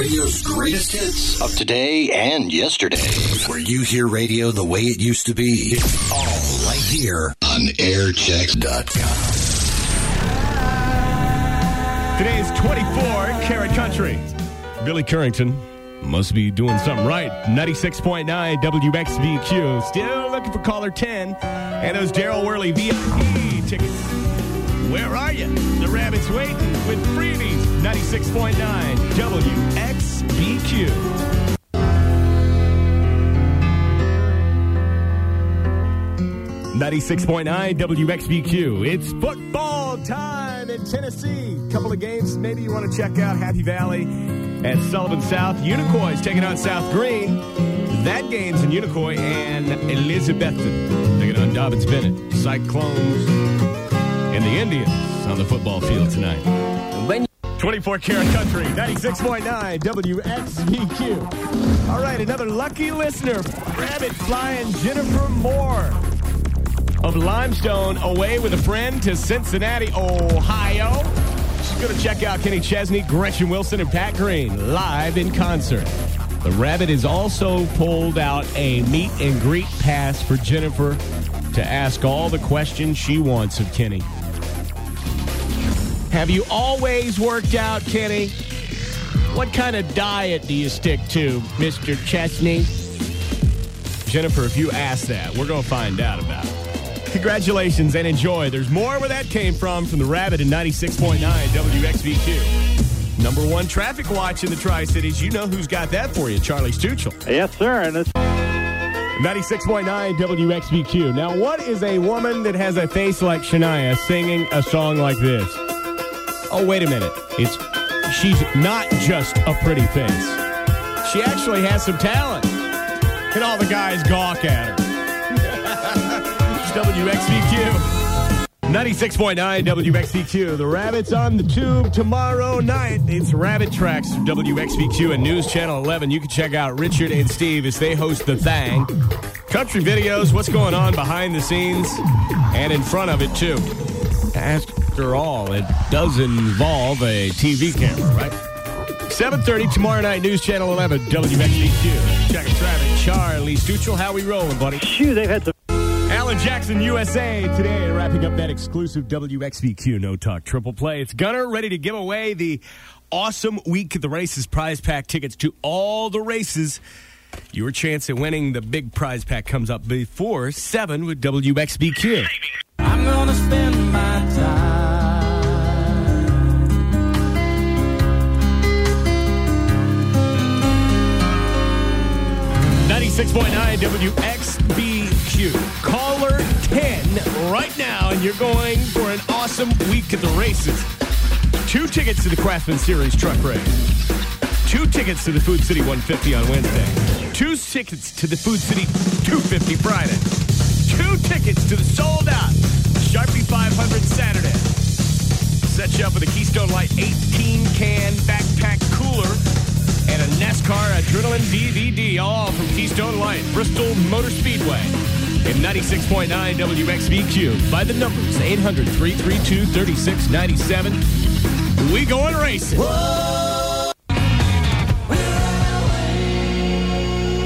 Radio's greatest hits of today and yesterday. Where you hear radio the way it used to be. It's all right here on airchecks.com. Today is 24 Carat Country. Billy Currington must be doing something right. 96.9 WXBQ. Still looking for caller 10. And those Daryl Worley VIP tickets. Where are you? The Rabbits waiting with freebies. 96.9 WXBQ. Ninety-six point nine WXBQ. It's football time in Tennessee. Couple of games, maybe you want to check out Happy Valley at Sullivan South. Unicoi taking on South Greene. That game's in Unicoi and Elizabethton taking on Dobyns Bennett. Cyclones and the Indians on the football field tonight. 24 Karat Country, 96.9 WXBQ. All right, another lucky listener, Rabbit Flying Jennifer Moore of Limestone away with a friend to Cincinnati, Ohio. She's going to check out Kenny Chesney, Gretchen Wilson, and Pat Green live in concert. The Rabbit has also pulled out a meet and greet pass for Jennifer to ask all the questions she wants of Kenny. Have you always worked out, Kenny? What kind of diet do you stick to, Mr. Chesney? Jennifer, if you ask that, we're going to find out about it. Congratulations and enjoy. There's more where that came from from the Rabbit in 96.9 WXBQ. Number one traffic watch in the Tri Cities. You know who's got that for you, Charlie Stuchel. Yes, sir. And it's 96.9 WXBQ. Now, what is a woman that has a face like Shania singing a song like this? Oh, wait a minute. It's she's not just a pretty face. She actually has some talent. And all the guys gawk at her. it's WXBQ. 96.9 WXBQ. The Rabbits on the tube tomorrow night. It's Rabbit Tracks from WXBQ and News Channel 11. You can check out Richard and Steve as they host The Thang. Country videos, what's going on behind the scenes and in front of it, too. After all, it does involve a TV camera, right? 7.30 tomorrow night, News Channel 11, WXBQ. Checking traffic. Charlie Stuchel, how we rolling, buddy? Shoot, they've had some. Alan Jackson, USA, today, wrapping up that exclusive WXBQ No Talk Triple Play. It's Gunner ready to give away the awesome Week of the Races prize pack tickets to all the races. Your chance at winning the big prize pack comes up before 7 with WXBQ. I'm gonna spend 96.9 WXBQ. Caller 10 right now, and you're going for an awesome week at the races. Two tickets to the Craftsman Series truck race. Two tickets to the Food City 150 on Wednesday. Two tickets to the Food City 250 Friday. Two tickets to the sold out Sharpie 500 Saturday. Set you up with a Keystone Light 18 can backpack NASCAR Adrenaline DVD, all from Keystone Light, Bristol Motor Speedway. In 96.9 WXBQ, by the numbers 800 332 3697. We going racing.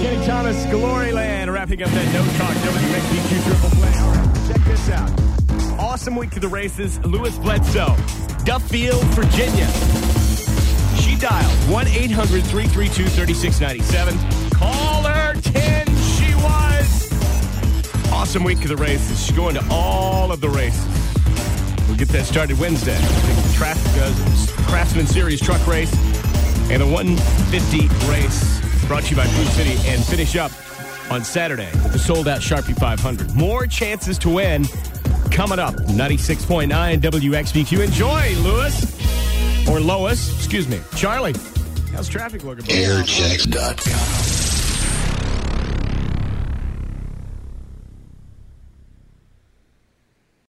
Kenny Thomas, Glory Land, wrapping up that no talk WXBQ triple play. All right, check this out. Awesome week to the races. Lewis Bledsoe, Duffield, Virginia. Dialed 1 800 332 3697. Caller 10, she was. Awesome week of the races. She's going to all of the races. We'll get that started Wednesday. The traffic, uh, Craftsman Series truck race and a 150 race brought to you by Food City and finish up on Saturday with the sold out Sharpie 500. More chances to win coming up. 96.9 WXBQ. Enjoy, Lewis. Or Lois, excuse me. Charlie, how's traffic looking? Airchecks.com.